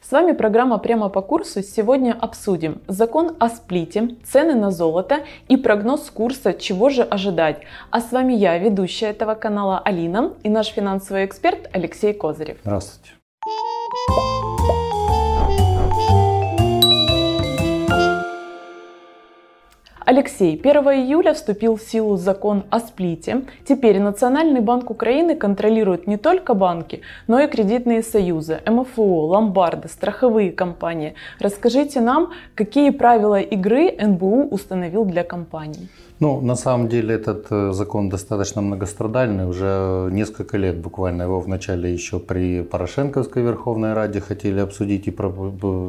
С вами программа «Прямо по курсу». Сегодня обсудим закон о сплите, цены на золото и прогноз курса «Чего же ожидать?». А с вами я, ведущая этого канала Алина и наш финансовый эксперт Алексей Козырев. Здравствуйте. Алексей, 1 июля вступил в силу закон о сплите. Теперь Национальный банк Украины контролирует не только банки, но и кредитные союзы, МФО, ломбарды, страховые компании. Расскажите нам, какие правила игры НБУ установил для компаний? Ну, на самом деле этот э, закон достаточно многострадальный. Уже несколько лет буквально его вначале еще при Порошенковской Верховной Раде хотели обсудить, и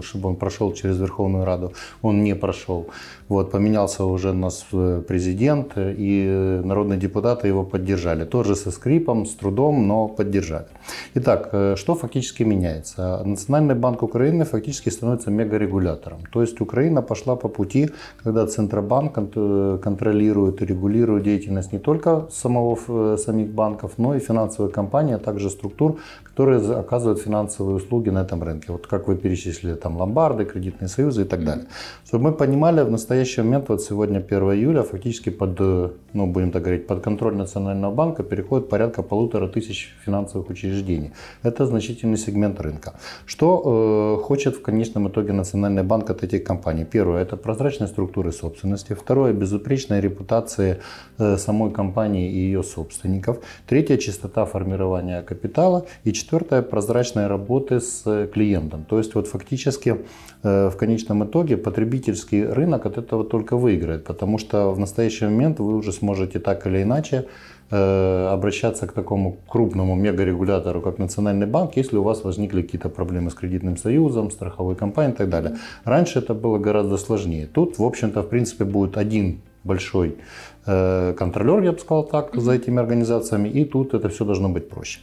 чтобы он прошел через Верховную Раду. Он не прошел. Вот, поменялся уже у нас э, президент, и народные депутаты его поддержали. Тоже со скрипом, с трудом, но поддержали. Итак, э, что фактически меняется? Национальный банк Украины фактически становится мегарегулятором. То есть Украина пошла по пути, когда Центробанк контролирует контролирует и регулирует деятельность не только самого, э, самих банков, но и финансовых компаний, а также структур, которые оказывают финансовые услуги на этом рынке. Вот как вы перечислили, там ломбарды, кредитные союзы и так далее. Чтобы мы понимали, в настоящий момент, вот сегодня 1 июля, фактически под, э, ну будем так говорить, под контроль Национального банка переходит порядка полутора тысяч финансовых учреждений. Это значительный сегмент рынка. Что э, хочет в конечном итоге Национальный банк от этих компаний? Первое, это прозрачные структуры собственности. Второе, безупречная репутации э, самой компании и ее собственников. Третье – чистота формирования капитала. И четвертое – прозрачная работы с клиентом. То есть вот фактически э, в конечном итоге потребительский рынок от этого только выиграет, потому что в настоящий момент вы уже сможете так или иначе э, обращаться к такому крупному мегарегулятору, как Национальный банк, если у вас возникли какие-то проблемы с кредитным союзом, страховой компанией и так далее. Раньше это было гораздо сложнее. Тут, в общем-то, в принципе, будет один большой э, контролер, я бы сказал так, за этими организациями, и тут это все должно быть проще.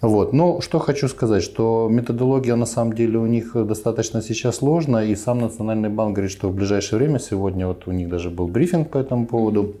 Вот. Но что хочу сказать, что методология на самом деле у них достаточно сейчас сложная, и сам Национальный банк говорит, что в ближайшее время, сегодня вот у них даже был брифинг по этому поводу,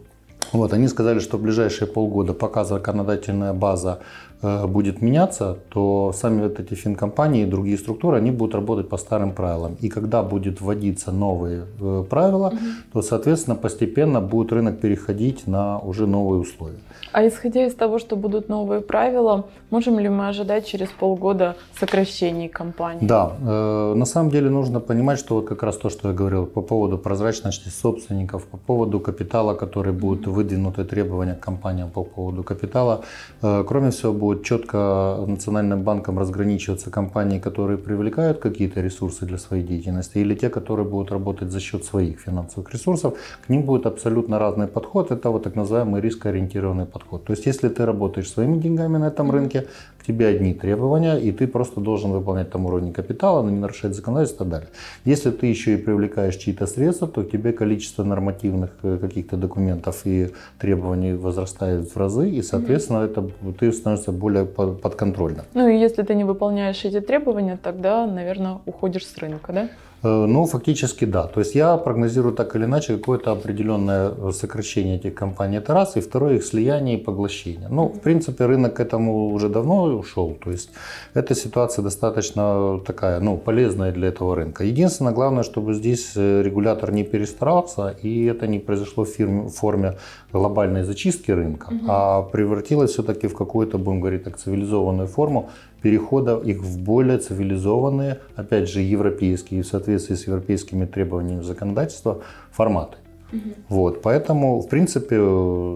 вот, они сказали, что в ближайшие полгода, пока законодательная база будет меняться, то сами вот эти финкомпании и другие структуры, они будут работать по старым правилам. И когда будет вводиться новые э, правила, угу. то, соответственно, постепенно будет рынок переходить на уже новые условия. А исходя из того, что будут новые правила, можем ли мы ожидать через полгода сокращений компаний? Да, э, на самом деле нужно понимать, что вот как раз то, что я говорил по поводу прозрачности собственников, по поводу капитала, который будет выдвинуты требования к компаниям по поводу капитала. Э, кроме всего, будет четко Национальным банком разграничиваться компании, которые привлекают какие-то ресурсы для своей деятельности, или те, которые будут работать за счет своих финансовых ресурсов. К ним будет абсолютно разный подход. Это вот так называемый рискоориентированный подход. То есть, если ты работаешь своими деньгами на этом рынке, тебе одни требования, и ты просто должен выполнять там уровень капитала, но не нарушать законодательство и так далее. Если ты еще и привлекаешь чьи-то средства, то тебе количество нормативных э, каких-то документов и требований возрастает в разы, и, соответственно, это ты становишься более подконтрольным. Ну и если ты не выполняешь эти требования, тогда, наверное, уходишь с рынка, да? Э, ну, фактически да. То есть я прогнозирую так или иначе какое-то определенное сокращение этих компаний. Это раз. И второе, их слияние и поглощение. Ну, в принципе, рынок к этому уже давно ушел. То есть эта ситуация достаточно такая, ну, полезная для этого рынка. Единственное, главное, чтобы здесь э, регулятор не перестарался, и это не произошло в форме глобальной зачистки рынка, угу. а превратилось все-таки в какую-то, будем говорить так, цивилизованную форму, перехода их в более цивилизованные, опять же, европейские, в соответствии с европейскими требованиями законодательства, форматы. Угу. Вот, поэтому, в принципе,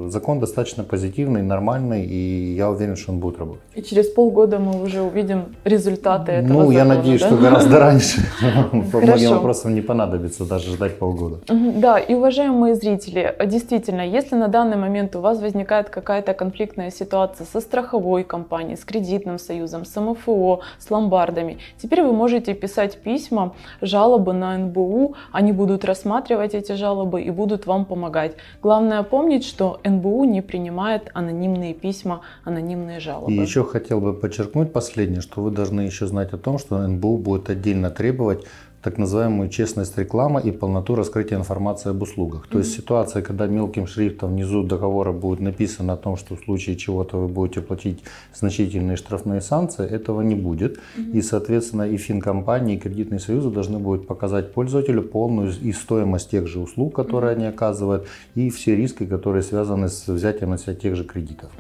закон достаточно позитивный, нормальный, и я уверен, что он будет работать. И через полгода мы уже увидим результаты этого Ну, закона, я надеюсь, да? что гораздо раньше. Многим вопросам не понадобится даже ждать полгода. Да, и уважаемые зрители, действительно, если на данный момент у вас возникает какая-то конфликтная ситуация со страховой компанией, с кредитным союзом, с МФО, с ломбардами, теперь вы можете писать письма, жалобы на НБУ, они будут рассматривать эти жалобы и будут будут вам помогать. Главное помнить, что НБУ не принимает анонимные письма, анонимные жалобы. И еще хотел бы подчеркнуть последнее, что вы должны еще знать о том, что НБУ будет отдельно требовать так называемую честность рекламы и полноту раскрытия информации об услугах. То есть ситуация, когда мелким шрифтом внизу договора будет написано о том, что в случае чего-то вы будете платить значительные штрафные санкции, этого не будет. И, соответственно, и финкомпании, и кредитные союзы должны будут показать пользователю полную и стоимость тех же услуг, которые они оказывают, и все риски, которые связаны с взятием на себя тех же кредитов.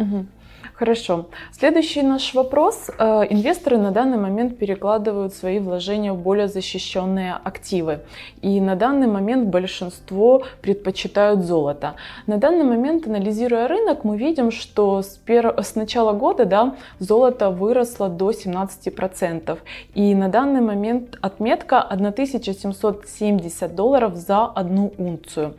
Хорошо. Следующий наш вопрос. Э, инвесторы на данный момент перекладывают свои вложения в более защищенные активы. И на данный момент большинство предпочитают золото. На данный момент, анализируя рынок, мы видим, что с, пер... с начала года да, золото выросло до 17%. И на данный момент отметка 1770 долларов за одну унцию.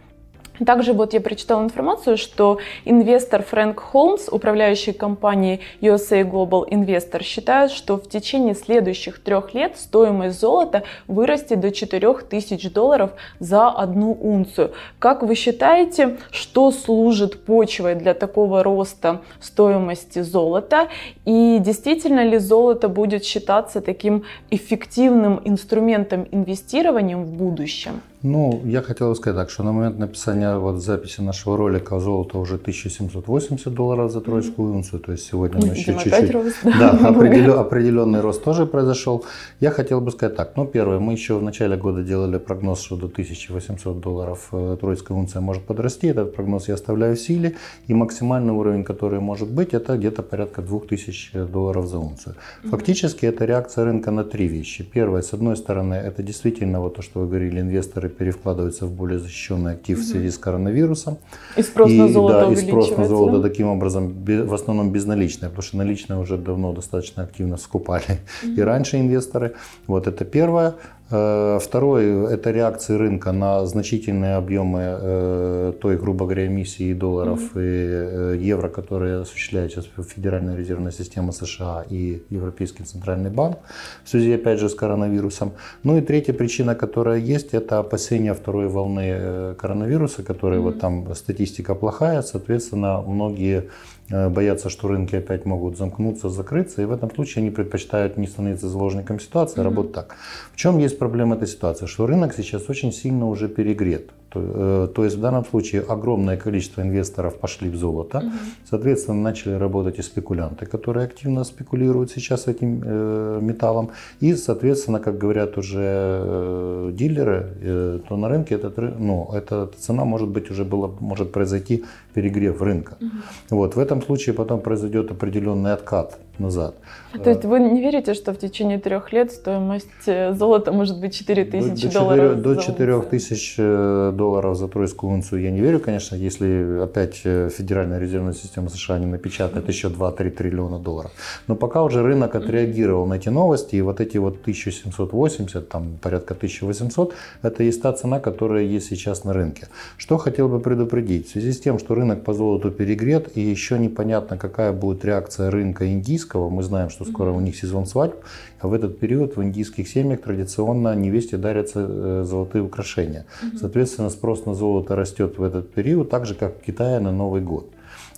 Также вот я прочитала информацию, что инвестор Фрэнк Холмс, управляющий компанией USA Global Investor, считает, что в течение следующих трех лет стоимость золота вырастет до 4000 долларов за одну унцию. Как вы считаете, что служит почвой для такого роста стоимости золота? И действительно ли золото будет считаться таким эффективным инструментом инвестирования в будущем? Ну, я хотел бы сказать так, что на момент написания вот записи нашего ролика золото уже 1780 долларов за тройскую унцию, то есть сегодня мы еще чуть-чуть... Рост, да, да определен, определенный рост тоже произошел. Я хотел бы сказать так, ну, первое, мы еще в начале года делали прогноз, что до 1800 долларов э, тройская унция может подрасти, этот прогноз я оставляю в силе, и максимальный уровень, который может быть, это где-то порядка 2000 долларов за унцию. Фактически это реакция рынка на три вещи. Первое, с одной стороны, это действительно вот то, что вы говорили, инвесторы перевкладываются в более защищенный актив в связи с коронавирусом. И спрос и, на золото да, и спрос на золото таким образом в основном безналичное, потому что наличное уже давно достаточно активно скупали mm-hmm. и раньше инвесторы. Вот это первое. Э, второй – это реакции рынка на значительные объемы э, той, грубо говоря, эмиссии долларов mm-hmm. и э, евро, которые осуществляет сейчас Федеральная резервная система США и Европейский центральный банк в связи, опять же, с коронавирусом. Ну и третья причина, которая есть, это опасения второй волны коронавируса, которые mm-hmm. вот там статистика плохая, соответственно, многие боятся, что рынки опять могут замкнуться, закрыться, и в этом случае они предпочитают не становиться заложником ситуации, а работать так. В чем есть проблема этой ситуации? Что рынок сейчас очень сильно уже перегрет. То, э, то есть в данном случае огромное количество инвесторов пошли в золото, угу. соответственно, начали работать и спекулянты, которые активно спекулируют сейчас этим э, металлом, и, соответственно, как говорят уже э, дилеры, э, то на рынке этот, ну, эта цена может быть уже была, может произойти перегрев рынка. Угу. Вот, в этом случае потом произойдет определенный откат назад. То есть вы не верите, что в течение трех лет стоимость э, золота может быть 4 тысячи долларов? До 4 тысяч э, долларов за тройскую унцию я не верю, конечно, если опять э, Федеральная резервная система США не напечатает еще 2-3 триллиона долларов. Но пока уже рынок отреагировал на эти новости, и вот эти вот 1780, там порядка 1800, это есть та цена, которая есть сейчас на рынке. Что хотел бы предупредить? В связи с тем, что рынок по золоту перегрет, и еще непонятно, какая будет реакция рынка индийского, индийского. Мы знаем, что скоро у них сезон свадьб, а в этот период в индийских семьях традиционно невесте дарятся э, золотые украшения. Соответственно, спрос на золото растет в этот период, так же, как в Китае на Новый год.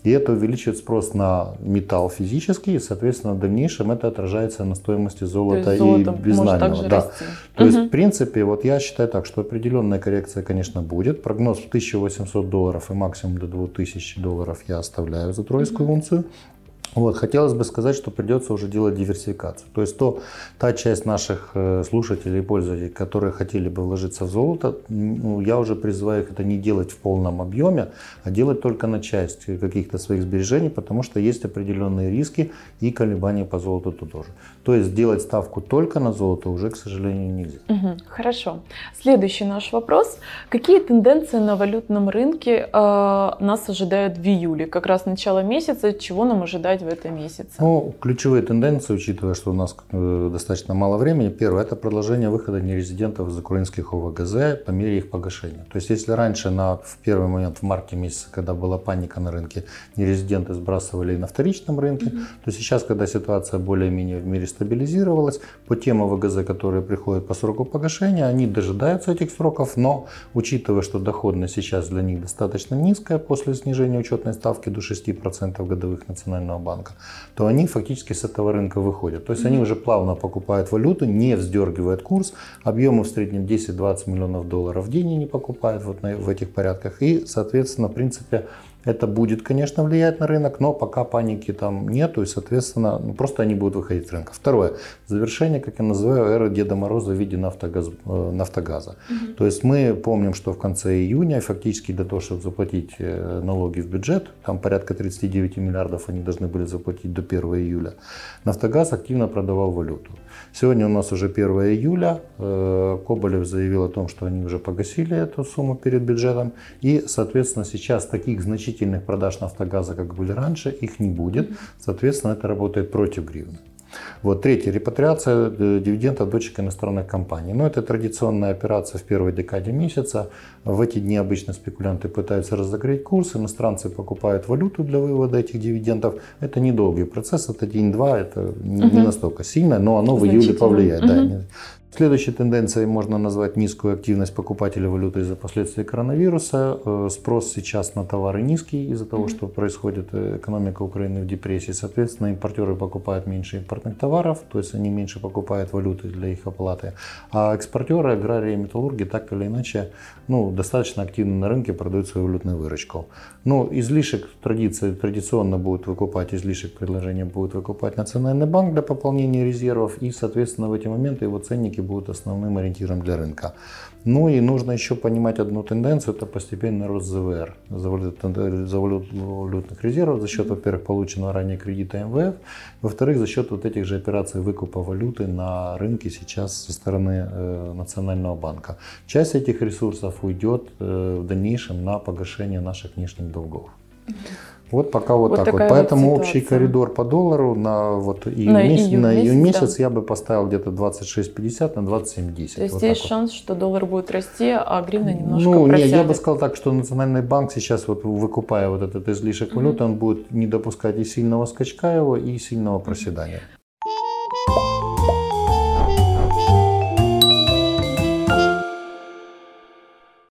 И это увеличивает спрос на металл физический, и, соответственно, в дальнейшем это отражается на стоимости золота и безнального. Да. То угу. есть, в принципе, вот я считаю так, что определенная коррекция, конечно, будет. Прогноз в 1800 долларов и максимум до 2000 долларов я оставляю за тройскую угу. унцию. Вот, хотелось бы сказать, что придется уже делать диверсификацию. То есть то, та часть наших э, слушателей и пользователей, которые хотели бы вложиться в золото, ну, я уже призываю их это не делать в полном объеме, а делать только на часть каких-то своих сбережений, потому что есть определенные риски и колебания по золоту тут тоже. То есть делать ставку только на золото уже, к сожалению, нельзя. Угу, хорошо. Следующий наш вопрос. Какие тенденции на валютном рынке э, нас ожидают в июле? Как раз начало месяца, чего нам ожидать в этом месяце? Ну, ключевые тенденции, учитывая, что у нас э, достаточно мало времени. Первое – это продолжение выхода нерезидентов из украинских ОВГЗ по мере их погашения. То есть, если раньше на, в первый момент, в марте месяце, когда была паника на рынке, нерезиденты сбрасывали на вторичном рынке, mm-hmm. то сейчас, когда ситуация более-менее в мире стабилизировалась, по тем ОВГЗ, которые приходят по сроку погашения, они дожидаются этих сроков, но учитывая, что доходность сейчас для них достаточно низкая после снижения учетной ставки до 6% годовых Национального банка, банка, то они фактически с этого рынка выходят. То есть они уже плавно покупают валюту, не вздергивают курс, объемы в среднем 10-20 миллионов долларов в день они покупают вот на, в этих порядках. И, соответственно, в принципе, это будет, конечно, влиять на рынок, но пока паники там нету, и, соответственно, ну, просто они будут выходить с рынка. Второе. Завершение, как я называю, эры Деда Мороза в виде нафтогаз, э, нафтогаза. Угу. То есть мы помним, что в конце июня, фактически для того, чтобы заплатить э, налоги в бюджет, там порядка 39 миллиардов они должны были заплатить до 1 июля, Нафтогаз активно продавал валюту. Сегодня у нас уже 1 июля. Э, Коболев заявил о том, что они уже погасили эту сумму перед бюджетом. И, соответственно, сейчас таких значительных продаж нафтогаза, как были раньше, их не будет. Соответственно, это работает против гривны. Вот третье, репатриация э, дивидендов дочек иностранных компаний. Но ну, это традиционная операция в первой декаде месяца. В эти дни обычно спекулянты пытаются разогреть курс, иностранцы покупают валюту для вывода этих дивидендов. Это недолгий процесс, это день-два, это не угу. настолько сильно, но оно в июле повлияет. Угу. Да, Следующей тенденцией можно назвать низкую активность покупателей валюты из-за последствий коронавируса. Э, спрос сейчас на товары низкий из-за того, что происходит э, экономика Украины в депрессии. Соответственно, импортеры покупают меньше импортных товаров, то есть они меньше покупают валюты для их оплаты. А экспортеры, аграрии и металлурги так или иначе ну, достаточно активно на рынке продают свою валютную выручку. Но излишек традиции, традиционно будут выкупать, излишек предложения будут выкупать Национальный банк для пополнения резервов. И, соответственно, в эти моменты его ценники будут основным ориентиром для рынка. Ну и нужно еще понимать одну тенденцию, это постепенный рост ЗВР, валютных резервов за счет, во-первых, полученного ранее кредита МВФ, во-вторых, за счет вот этих же операций выкупа валюты на рынке сейчас со стороны э, Национального банка. Часть этих ресурсов уйдет э, в дальнейшем на погашение наших внешних долгов. Вот пока вот, вот так вот. Поэтому вот общий коридор по доллару на вот июнь, на месяц, июнь, на июнь месяц, да. я бы поставил где-то 26.50 на 27.10. То есть вот есть вот. шанс, что доллар будет расти, а гривна немножко Ну, просядет. нет, я бы сказал так, что Национальный банк сейчас вот выкупая вот этот излишек валюты, он будет не допускать и сильного скачка его, и сильного проседания.